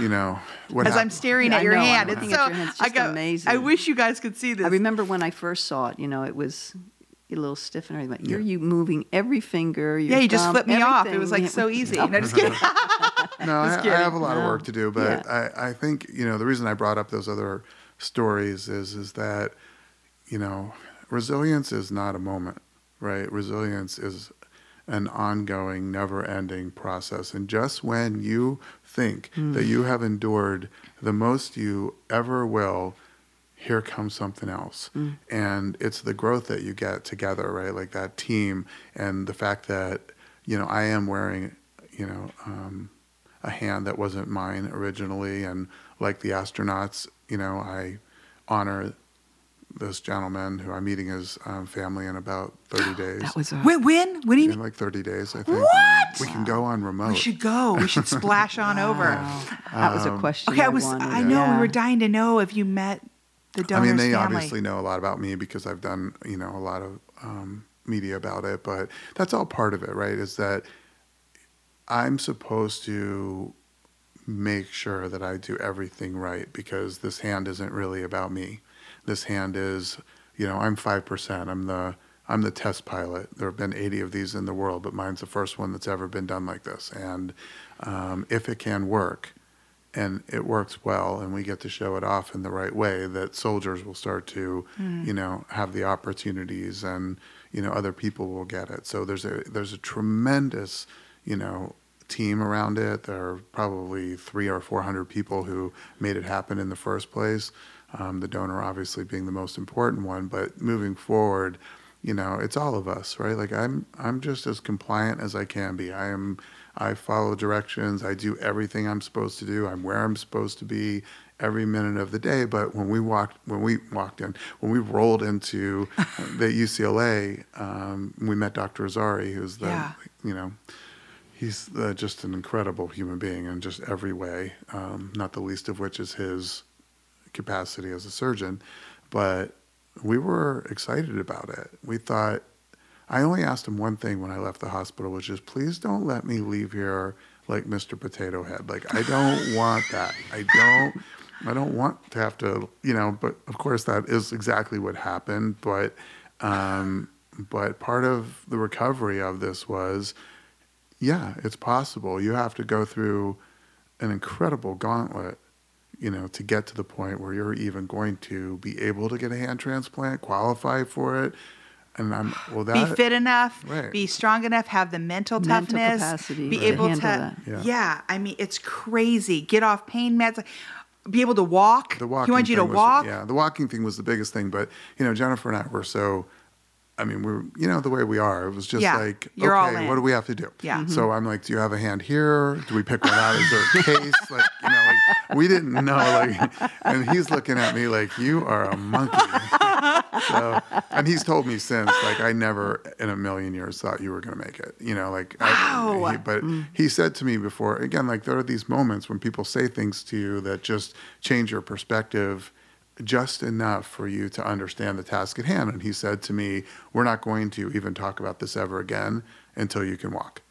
[SPEAKER 4] you know, what
[SPEAKER 2] As I'm staring
[SPEAKER 3] Yeah,
[SPEAKER 2] at your
[SPEAKER 3] know,
[SPEAKER 2] hand, it's
[SPEAKER 3] looking
[SPEAKER 2] so
[SPEAKER 3] your hand. It's
[SPEAKER 2] I
[SPEAKER 3] just
[SPEAKER 2] go,
[SPEAKER 3] amazing.
[SPEAKER 2] I wish you guys could see this.
[SPEAKER 3] I remember when I first saw it, you know, it was a little stiff and everything. You're you moving every finger. Your
[SPEAKER 2] yeah, you just
[SPEAKER 3] thumb,
[SPEAKER 2] flipped me off. It was like so easy. No, just kidding.
[SPEAKER 4] No, I, I have a lot of work to do, but
[SPEAKER 3] Yeah.
[SPEAKER 4] I, I think you know the reason I brought up those other stories is is that you know resilience is not a moment, right? Resilience is an ongoing, never-ending process, and just when you think that you have endured the most you ever will, here comes something else. And it's the growth that you get together, right? Like that team and the fact that, you know, I am wearing, you know, um, a hand that wasn't mine originally. And like the astronauts, you know, I honor this gentleman who I'm meeting his um, family in about 30 days.
[SPEAKER 3] That was a,
[SPEAKER 2] when, when? When do you
[SPEAKER 4] in like 30 days, I think.
[SPEAKER 2] What?
[SPEAKER 4] We can go on remote.
[SPEAKER 2] We should go. We should splash on over.
[SPEAKER 3] that was a
[SPEAKER 4] Um,
[SPEAKER 3] question.
[SPEAKER 2] Okay, I
[SPEAKER 3] I
[SPEAKER 2] was.
[SPEAKER 3] wanted.
[SPEAKER 2] I know
[SPEAKER 3] Yeah.
[SPEAKER 2] we were dying to know if you met the donor's I
[SPEAKER 4] mean, they
[SPEAKER 2] family.
[SPEAKER 4] obviously know a lot about me because I've done, you know, a lot of um, media about it. But that's all part of it, right? Is that I'm supposed to make sure that I do everything right because this hand isn't really about me. This hand is, you know, I'm five percent. I'm the I'm the test pilot. There have been 80 of these in the world, but mine's the first one that's ever been done like this. And um, if it can work, and it works well and we get to show it off in the right way that soldiers will start to you know have the opportunities and you know other people will get it so there's a there's a tremendous you know team around it. There are probably three or four hundred people who made it happen in the first place um, the donor obviously being the most important one but moving forward you know it's all of us right? Like i'm i'm just as compliant as i can be. I am i follow directions. I do everything i'm supposed to do. I'm where i'm supposed to be every minute of the day. But when we walked when we walked in when we rolled into the ucla um, we met dr azari who's the
[SPEAKER 2] Yeah.
[SPEAKER 4] you know he's uh, just an incredible human being in just every way um, not the least of which is his capacity as a surgeon but we were excited about it. We thought, I only asked him one thing when I left the hospital, which is please don't let me leave here like Mr. Potato Head. Like, I don't want that. I don't. I don't want to have to, you know, but of course that is exactly what happened. But, um, but part of the recovery of this was, yeah, it's possible. You have to go through an incredible gauntlet you know, to get to the point where you're even going to be able to get a hand transplant, qualify for it. And I'm, well, that,
[SPEAKER 2] be fit enough,
[SPEAKER 4] Right.
[SPEAKER 2] be strong enough, have the mental
[SPEAKER 3] Mental
[SPEAKER 2] toughness,
[SPEAKER 3] capacity
[SPEAKER 2] be
[SPEAKER 3] to
[SPEAKER 2] able to,
[SPEAKER 3] handle.
[SPEAKER 4] Yeah.
[SPEAKER 2] yeah. I mean, it's crazy. Get off pain meds, be able to walk.
[SPEAKER 4] the walking
[SPEAKER 2] he wants you to
[SPEAKER 4] was-
[SPEAKER 2] walk.
[SPEAKER 4] yeah, the walking thing was the biggest thing. But, you know, Jennifer and I were so, I mean, we're, you know, the way we are, it was just
[SPEAKER 2] Yeah,
[SPEAKER 4] like, okay, what do we have to do?
[SPEAKER 2] Yeah. Mhm.
[SPEAKER 4] So I'm like, do you have a hand here? Do we pick one out? Is there a case? Like, you know, like, we didn't know. Like, and he's looking at me like, you are a monkey. so, and he's told me since, like, I never in a million years thought you were going to make it. You know, like, I,
[SPEAKER 2] Wow.
[SPEAKER 4] he, but he said to me before, again, like, there are these moments when people say things to you that just change your perspective just enough for you to understand the task at hand. And he said to me, We're not going to even talk about this ever again until you can walk.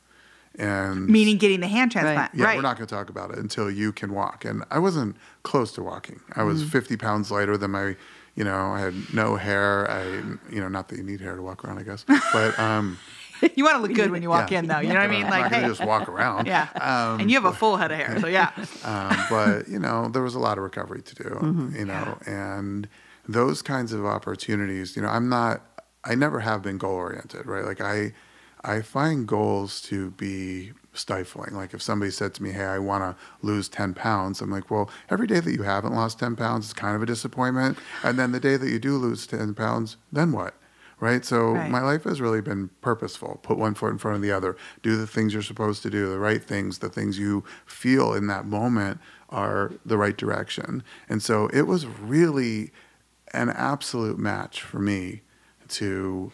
[SPEAKER 4] And
[SPEAKER 2] Meaning getting the hand transplant.
[SPEAKER 4] yeah,
[SPEAKER 2] right.
[SPEAKER 4] we're not going to talk about it until you can walk. And I wasn't close to walking. I was 50 pounds lighter than my, you know, I had no hair. I, you know, not that you need hair to walk around, I guess. But, um,
[SPEAKER 2] you want to look good when you walk
[SPEAKER 4] Yeah.
[SPEAKER 2] in, though. You know what I mean? Like, hey,
[SPEAKER 4] just walk around.
[SPEAKER 2] yeah.
[SPEAKER 4] Um,
[SPEAKER 2] and you have a full head of hair, so yeah.
[SPEAKER 4] um, but you know there was a lot of recovery to do
[SPEAKER 2] Mm-hmm.
[SPEAKER 4] you know and those kinds of opportunities you know i'm not i never have been goal oriented right like i i find goals to be stifling like if somebody said to me hey i want to lose 10 pounds i'm like well every day that you haven't lost 10 pounds is kind of a disappointment and then the day that you do lose 10 pounds then what right? So
[SPEAKER 2] Right.
[SPEAKER 4] my life has really been purposeful. Put one foot in front of the other. Do the things you're supposed to do, the right things, the things you feel in that moment are the right direction. And so it was really an absolute match for me to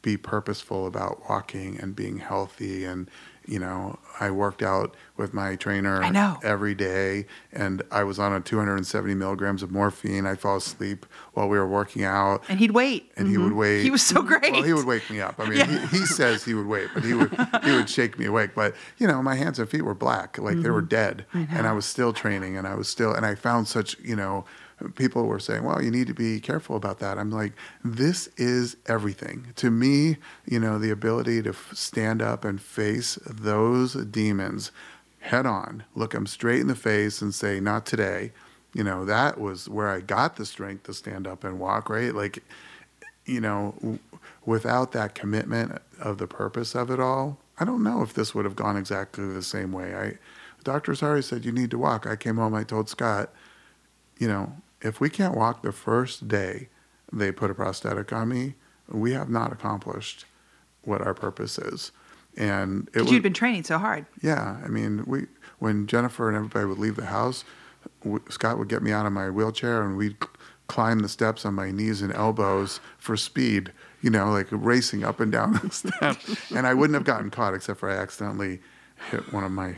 [SPEAKER 4] be purposeful about walking and being healthy and You know, I worked out with my trainer
[SPEAKER 2] I
[SPEAKER 4] every day, and I was on a 270 milligrams of morphine. I'd fall asleep while we were working out,
[SPEAKER 2] And he'd wait.
[SPEAKER 4] and he would wait.
[SPEAKER 2] Mm-hmm. He was so great.
[SPEAKER 4] Well, he would wake me up. I mean,
[SPEAKER 2] Yeah.
[SPEAKER 4] he, he says he would wait, but he would he would shake me awake. But you know, my hands and feet were black, like they were
[SPEAKER 2] Mm-hmm.
[SPEAKER 4] dead, and I was still training, and I was still, and I found such you know. People were saying, "Well, you need to be careful about that." I'm like, "This is everything to me." You know, the ability to f- stand up and face those demons head on, look them straight in the face, and say, "Not today." You know, that was where I got the strength to stand up and walk. Right, like you know, w- without that commitment of the purpose of it all, I don't know if this would have gone exactly the same way. I, Dr. Azari said you need to walk. I came home. I told Scott, you know, if we can't walk the first day they put a prosthetic on me, we have not accomplished what our purpose is. And it
[SPEAKER 2] Because
[SPEAKER 4] was,
[SPEAKER 2] you'd been training so hard.
[SPEAKER 4] yeah, I mean, we when Jennifer and everybody would leave the house, w- Scott would get me out of my wheelchair and we'd climb the steps on my knees and elbows for speed, you know, like racing up and down the steps. and I wouldn't have gotten caught except for I accidentally hit one of my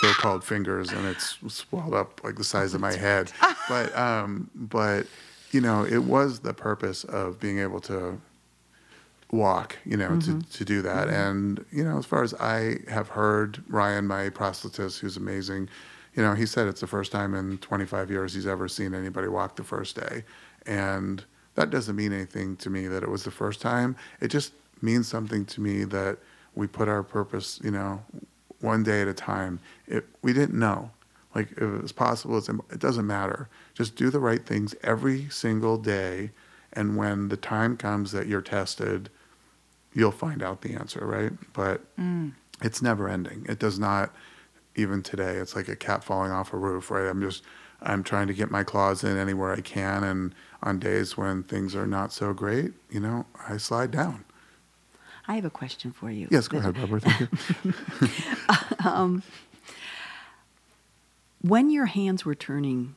[SPEAKER 4] so-called fingers and it's swelled up like the size of my head. But um, but you know, it was the purpose of being able to walk, you know, to, to do that. And, you know, as far as I have heard, Ryan, my prosthetist, who's amazing, you know, he said it's the first time in 25 years he's ever seen anybody walk the first day. And that doesn't mean anything to me that it was the first time. It just means something to me that we put our purpose, you know, one day at a time. It, we didn't know. Like, if it was possible, it's, it doesn't matter. Just do the right things every single day. And when the time comes that you're tested, you'll find out the answer, right? But mm. it's never ending. It does not, even today, it's like a cat falling off a roof, right? I'm just, I'm trying to get my claws in anywhere I can. And on days when things are not so great, you know, I slide down.
[SPEAKER 3] I have a question for you.
[SPEAKER 4] Yes, go ahead, Barbara. Thank you.
[SPEAKER 3] When your hands were turning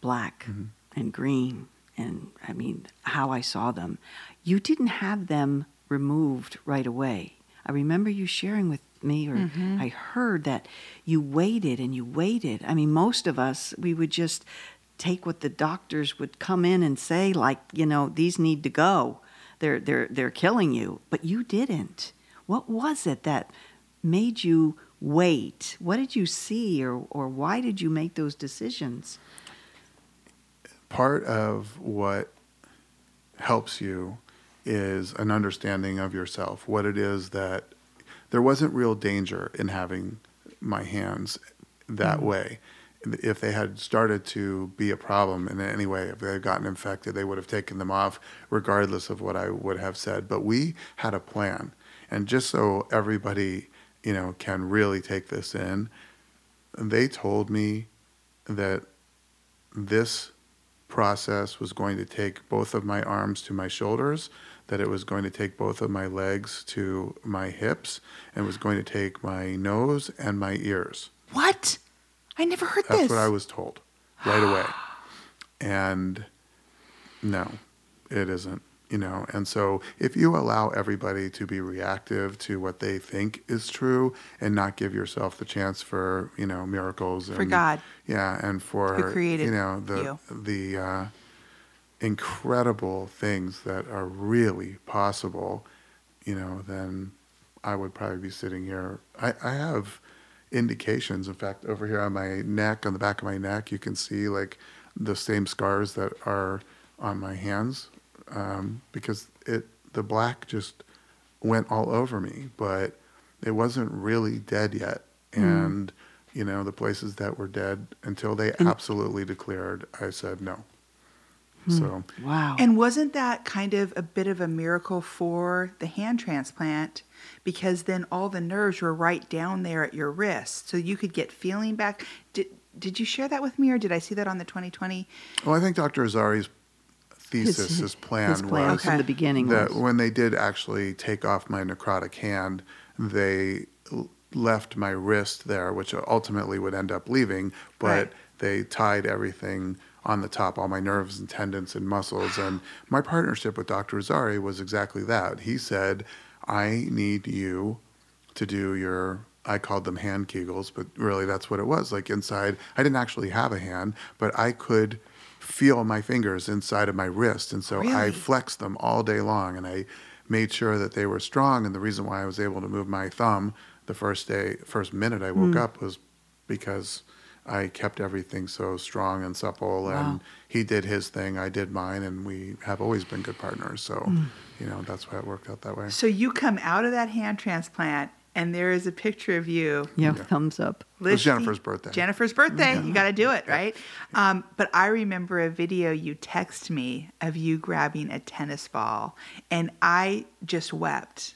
[SPEAKER 3] black
[SPEAKER 4] Mm-hmm.
[SPEAKER 3] and green, and I mean, how I saw them, you didn't have them removed right away. I remember you sharing with me, or I heard that you waited and you waited. I mean, most of us, we would just take what the doctors would come in and say, like, you know, these need to go. They're, they're, they're killing you. But you didn't. What was it that made you wait? What did you see, or, or why did you make those decisions?
[SPEAKER 4] part of what helps you is an understanding of yourself, what it is that there wasn't real danger in having my hands that mm-hmm. way. If they had started to be a problem in any way, if they had gotten infected, they would have taken them off, regardless of what I would have said. But we had a plan. And just so everybody, you know, can really take this in, they told me that this process was going to take both of my arms to my shoulders, that it was going to take both of my legs to my hips, and was going to take my nose and my ears.
[SPEAKER 2] What? I never heard this.
[SPEAKER 4] That's
[SPEAKER 2] this.
[SPEAKER 4] what I was told right away. And no, it isn't. You know, and so if you allow everybody to be reactive to what they think is true and not give yourself the chance for, you know, miracles and
[SPEAKER 2] For
[SPEAKER 4] and,
[SPEAKER 2] God.
[SPEAKER 4] Yeah, and for
[SPEAKER 2] Who created
[SPEAKER 4] you know the
[SPEAKER 2] you.
[SPEAKER 4] the uh, incredible things that are really possible, you know, then I would probably be sitting here. I, I have indications. In fact, over here on my neck, on the back of my neck, you can see like the same scars that are on my hands um, because it the black just went all over me, but it wasn't really dead yet. And you know, the places that were dead until they absolutely declared, I said no. Hmm. So
[SPEAKER 3] Wow.
[SPEAKER 2] And wasn't that kind of a bit of a miracle for the hand transplant? Because then all the nerves were right down there at your wrist, so you could get feeling back. Did Did you share that with me, or did I see that on the 20/20?
[SPEAKER 4] Well, I think Dr. Azari's thesis, his, plan,
[SPEAKER 3] his plan
[SPEAKER 4] was
[SPEAKER 3] from
[SPEAKER 2] Okay.
[SPEAKER 3] the beginning
[SPEAKER 4] that
[SPEAKER 3] was
[SPEAKER 4] when they did actually take off my necrotic hand, they left my wrist there, which ultimately would end up leaving, but
[SPEAKER 2] Right.
[SPEAKER 4] they tied everything on the top, all my nerves and tendons and muscles. And my partnership with Dr. Azari was exactly that. He said, I need you to do your I called them hand kegels, but really that's what it was. Like inside, I didn't actually have a hand, but I could feel my fingers inside of my wrist. And so I flexed them all day long and I made sure that they were strong. And the reason why I was able to move my thumb the first day, first minute I woke hmm. up was because I kept everything so strong and supple. And he did his thing, I did mine, and we have always been good partners. So, you know, that's why it worked out that way.
[SPEAKER 2] So you come out of that hand transplant, and there is a picture of you.
[SPEAKER 3] Yeah, thumbs up.
[SPEAKER 4] It was Jennifer's birthday.
[SPEAKER 2] Jennifer's birthday. You got to do it, right? Um, but I remember a video you text me of you grabbing a tennis ball, and I just wept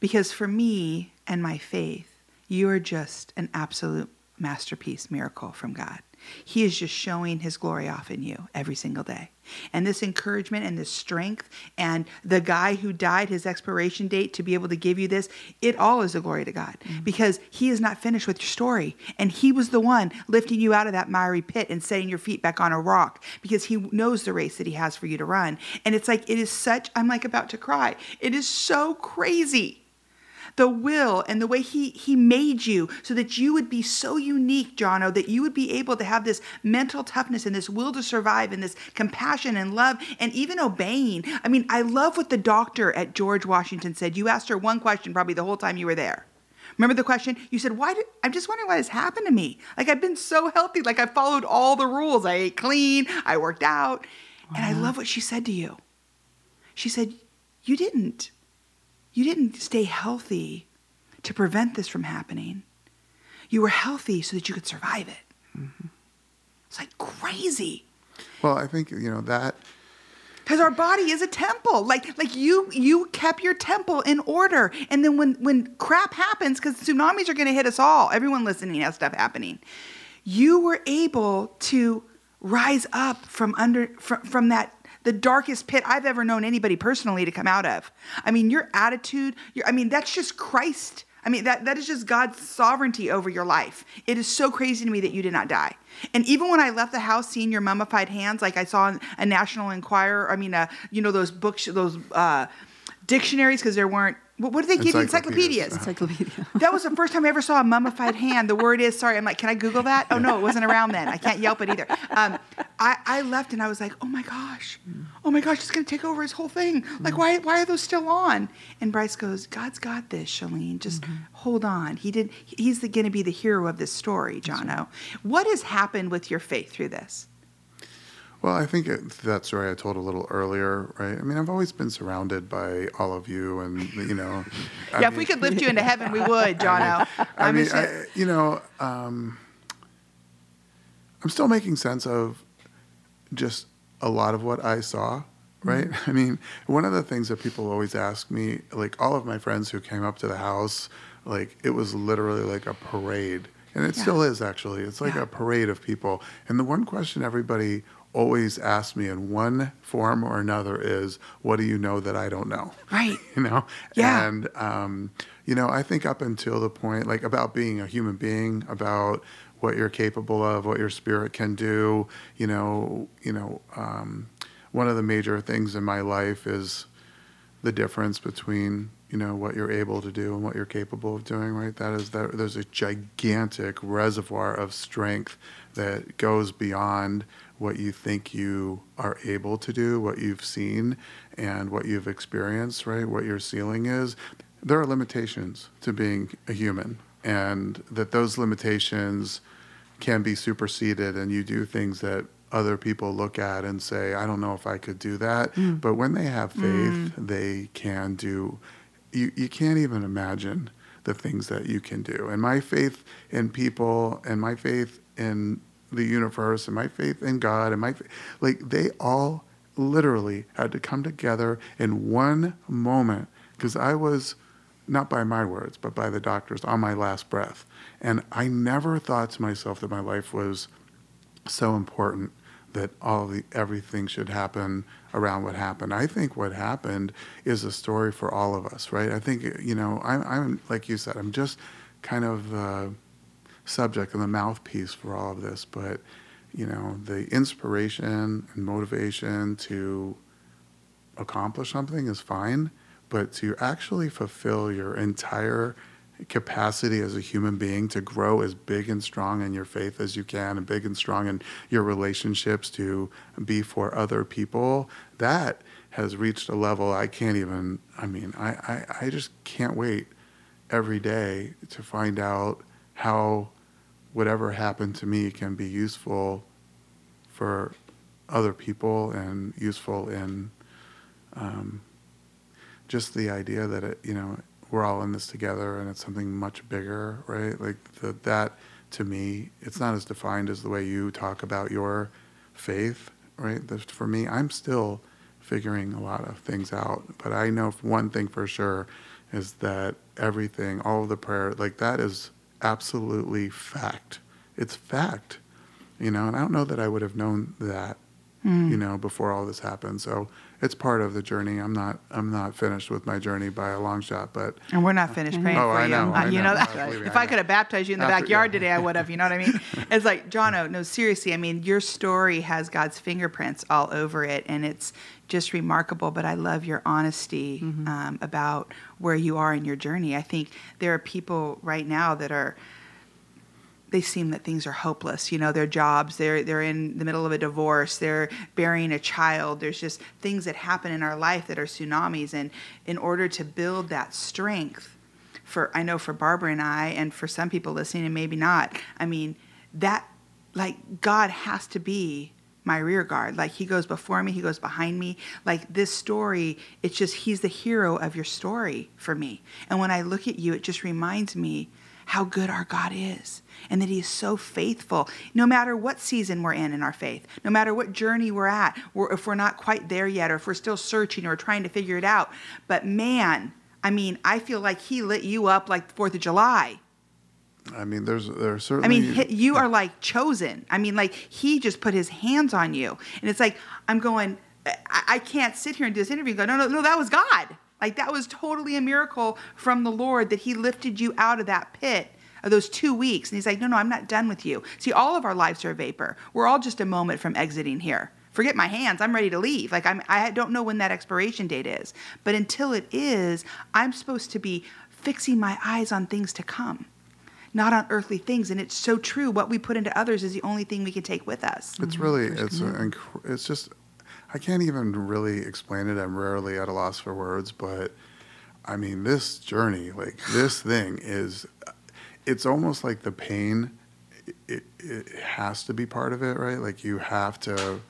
[SPEAKER 2] because for me and my faith, you are just an absolute masterpiece, miracle from God. He is just showing His glory off in you every single day. And this encouragement and this strength, and the guy who died, his expiration date to be able to give you this, it all is a glory to God mm-hmm. because He is not finished with your story. And He was the one lifting you out of that miry pit and setting your feet back on a rock because He knows the race that He has for you to run. And it's like, it is such, I'm like about to cry. It is so crazy the will and the way he he made you so that you would be so unique jono that you would be able to have this mental toughness and this will to survive and this compassion and love and even obeying. I mean i love what the doctor at george washington said. You asked her one question probably the whole time you were there. Remember the question? You said why did i'm just wondering what has happened to me? Like i've been so healthy. Like i followed all the rules. I ate clean. I worked out. And i love what she said to you. She said you didn't you didn't stay healthy to prevent this from happening. You were healthy so that you could survive it. Mm-hmm. It's like crazy.
[SPEAKER 4] Well, I think, you know, that
[SPEAKER 2] Because our body is a temple. Like like you you kept your temple in order. And then when when crap happens, because tsunamis are gonna hit us all, everyone listening has stuff happening. You were able to rise up from under from, from that the darkest pit I've ever known anybody personally to come out of. I mean, your attitude, your, I mean, that's just Christ. I mean, that, that is just God's sovereignty over your life. It is so crazy to me that you did not die. And even when I left the house seeing your mummified hands, like I saw in a National Enquirer, I mean, uh, you know, those books, those uh, dictionaries, because there weren't, what, what did they give you?
[SPEAKER 4] Encyclopedias.
[SPEAKER 2] Encyclopedias.
[SPEAKER 3] Encyclopedia.
[SPEAKER 2] That was the first time I ever saw a mummified hand. The word is sorry. I'm like, can I Google that? Oh no, it wasn't around then. I can't Yelp it either. Um, I, I left and I was like, oh my gosh, oh my gosh, it's gonna take over his whole thing. Like, why why are those still on? And Bryce goes, God's got this, Shalene. Just hold on. He did. He's the, gonna be the hero of this story, Jono. What has happened with your faith through this?
[SPEAKER 4] Well, I think it, that story I told a little earlier, right? I mean, I've always been surrounded by all of you, and you know. I
[SPEAKER 2] yeah, if we could lift you into heaven, we would, John.
[SPEAKER 4] I
[SPEAKER 2] I'm
[SPEAKER 4] mean,
[SPEAKER 2] just-
[SPEAKER 4] I, you know, um, I'm still making sense of just a lot of what I saw, right? I mean, one of the things that people always ask me, like all of my friends who came up to the house, like it was literally like a parade. And it
[SPEAKER 2] Yeah.
[SPEAKER 4] still is actually. It's like
[SPEAKER 2] Yeah.
[SPEAKER 4] a parade of people. And the one question everybody always ask me in one form or another is, What do you know that I don't know?
[SPEAKER 2] Right.
[SPEAKER 4] you know
[SPEAKER 2] Yeah.
[SPEAKER 4] and um, you know i think up until the point like about being a human being about what you're capable of what your spirit can do you know you know um, one of the major things in my life is the difference between you know what you're able to do and what you're capable of doing right that is that there's a gigantic reservoir of strength that goes beyond what you think you are able to do what you've seen and what you've experienced right? What your ceiling is. There are limitations to being a human and that those limitations can be superseded and you do things that other people look at and say i don't know if i could do that. Hmm. But when they have hmm. faith they can do you, you can't even imagine the things that you can do. And my faith in people and my faith in the universe and my faith in god and my fa- like they all literally had to come together in one moment because i was not by my words, but by the doctors on my last breath. And I never thought to myself that my life was so important that all the everything should happen around what happened. I think what happened is a story for all of us, right? I think you know, I'm, I'm like you said, I'm just kind of the subject and the mouthpiece for all of this, but you know, the inspiration and motivation to accomplish something is fine, but to actually fulfill your entire capacity as a human being to grow as big and strong in your faith as you can and big and strong in your relationships to be for other people that has reached a level i can't even i mean i, I, I just can't wait every day to find out how whatever happened to me can be useful for other people and useful in um, just the idea that it you know we're all in this together and it's something much bigger, right? Like the, that to me, it's not as defined as the way you talk about your faith, right? The, for me, I'm still figuring a lot of things out, but I know one thing for sure is that everything, all of the prayer, like that is absolutely fact. It's fact, you know, and I don't know that I would have known that, mm. you know, before all this happened. So it's part of the journey. I'm not I'm not finished with my journey by a long shot, but
[SPEAKER 2] and we're not finished praying
[SPEAKER 4] oh,
[SPEAKER 2] for
[SPEAKER 4] I
[SPEAKER 2] you.
[SPEAKER 4] Know, I
[SPEAKER 2] you
[SPEAKER 4] know,
[SPEAKER 2] know that
[SPEAKER 4] no,
[SPEAKER 2] if I, I could have baptized you in the After, backyard yeah. today, I would have. You know what I mean? it's like John. Jono. No, seriously. I mean, your story has God's fingerprints all over it, and it's just remarkable. But I love your honesty mm-hmm. um, about where you are in your journey. I think there are people right now that are they seem that things are hopeless. You know, their jobs, they're they're in the middle of a divorce, they're burying a child. There's just things that happen in our life that are tsunamis, and in order to build that strength, for I know for Barbara and I, and for some people listening, and maybe not. I mean, that like God has to be my rear guard. Like he goes before me, he goes behind me. Like this story, it's just he's the hero of your story for me. And when I look at you, it just reminds me how good our God is and that He is so faithful no matter what season we're in in our faith, no matter what journey we're at, or if we're not quite there yet, or if we're still searching or trying to figure it out. But man, I mean, I feel like He lit you up like the 4th of July.
[SPEAKER 4] I mean, there's there's certainly.
[SPEAKER 2] I mean, you are like chosen. I mean, like he just put his hands on you, and it's like I'm going. I, I can't sit here and do this interview and go, no, no, no, that was God. Like that was totally a miracle from the Lord that He lifted you out of that pit of those two weeks. And He's like, no, no, I'm not done with you. See, all of our lives are a vapor. We're all just a moment from exiting here. Forget my hands. I'm ready to leave. Like I'm, I don't know when that expiration date is, but until it is, I'm supposed to be fixing my eyes on things to come not on earthly things. And it's so true. What we put into others is the only thing we can take with us.
[SPEAKER 4] It's really, it's, a, it's just I can't even really explain it. I'm rarely at a loss for words, but I mean, this journey, like this thing is, it's almost like the pain, it, it has to be part of it, right? Like you have to,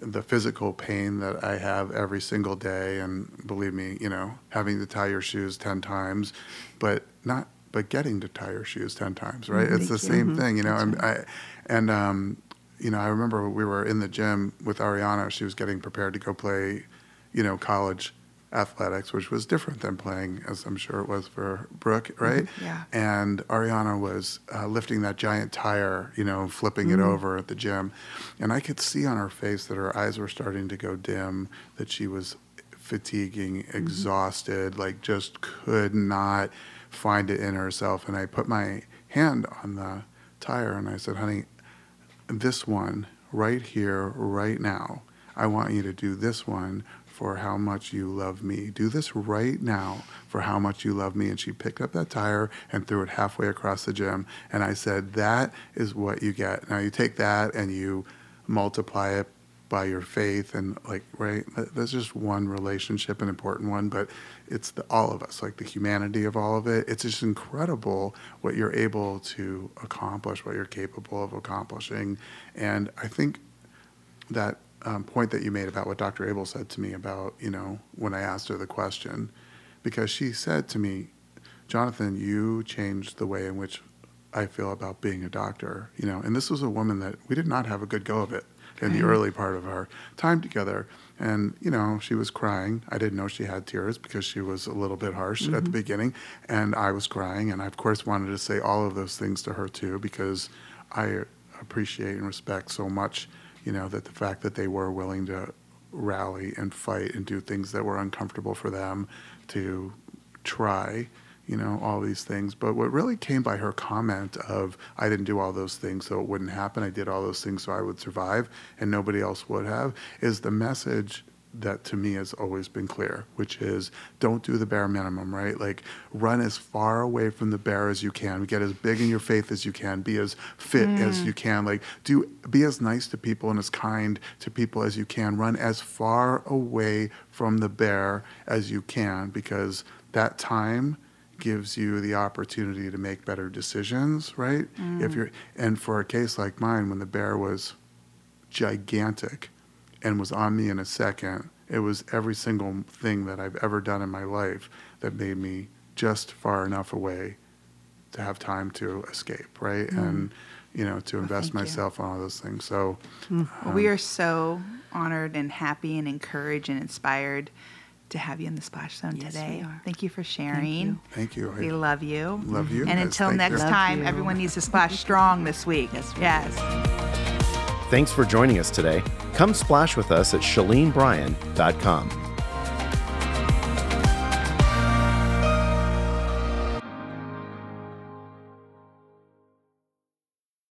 [SPEAKER 4] the physical pain that I have every single day, and believe me, you know, having to tie your shoes 10 times, but not, but getting to tie your shoes 10 times, right? Thank it's the same mm-hmm. thing, you know, and, I, and, um, you know, I remember we were in the gym with Ariana. She was getting prepared to go play, you know, college athletics, which was different than playing, as I'm sure it was for Brooke, mm-hmm. right?
[SPEAKER 2] Mm-hmm. Yeah.
[SPEAKER 4] And Ariana was uh, lifting that giant tire, you know, flipping mm-hmm. it over at the gym. And I could see on her face that her eyes were starting to go dim, that she was fatiguing, mm-hmm. exhausted, mm-hmm. like just could not find it in herself. And I put my hand on the tire and I said, honey, this one right here, right now. I want you to do this one for how much you love me. Do this right now for how much you love me. And she picked up that tire and threw it halfway across the gym. And I said, That is what you get. Now you take that and you multiply it by your faith and like right? That's just one relationship an important one but it's the all of us like the humanity of all of it. It's just incredible what you're able to accomplish what you're capable of accomplishing. And i think that um, point that you made about what dr abel said to me about you know when i asked her the question because she said to me jonathan you changed the way in which i feel about being a doctor you know? And this was a woman that we did not have a good go of it in the early part of our time together. And, you know, she was crying. I didn't know she had tears because she was a little bit harsh mm-hmm. at the mm-hmm. beginning. And I was crying. And I, of course, wanted to say all of those things to her, too, because I appreciate and respect so much, you know, that the fact that they were willing to rally and fight and do things that were uncomfortable for them to try you know, all these things. But what really came by her comment of, I didn't do all those things so it wouldn't happen. I did all those things so I would survive and nobody else would have, is the message that to me has always been clear, which is don't do the bare minimum, right? Like run as far away from the bear as you can, get as big in your faith as you can, be as fit as mm. you can, like do be as nice to people and as kind to people as you can, run as far away from the bear as you can because that time gives you the opportunity to make better decisions, right? If mm. you're and for a case like mine when the bear was gigantic and was on me in a second. It was every single thing that I've ever done in my life that made me just far enough away to have time to escape, right? Mm. And you know, to invest
[SPEAKER 2] you.
[SPEAKER 4] myself on all those things. So mm.
[SPEAKER 2] Well, we um, are so honored and happy and encouraged and inspired to have you in the Splash Zone
[SPEAKER 3] Yes,
[SPEAKER 2] today.
[SPEAKER 3] we are.
[SPEAKER 2] Thank you for sharing.
[SPEAKER 3] you.
[SPEAKER 4] thank you.
[SPEAKER 2] We love you.
[SPEAKER 4] love you.
[SPEAKER 2] And
[SPEAKER 4] guys.
[SPEAKER 2] until
[SPEAKER 4] Thank
[SPEAKER 2] next
[SPEAKER 4] you.
[SPEAKER 2] Time, everyone needs to splash strong this week. Yes.
[SPEAKER 1] Thanks for joining us today. Come splash with us at ShaleneBryan.com.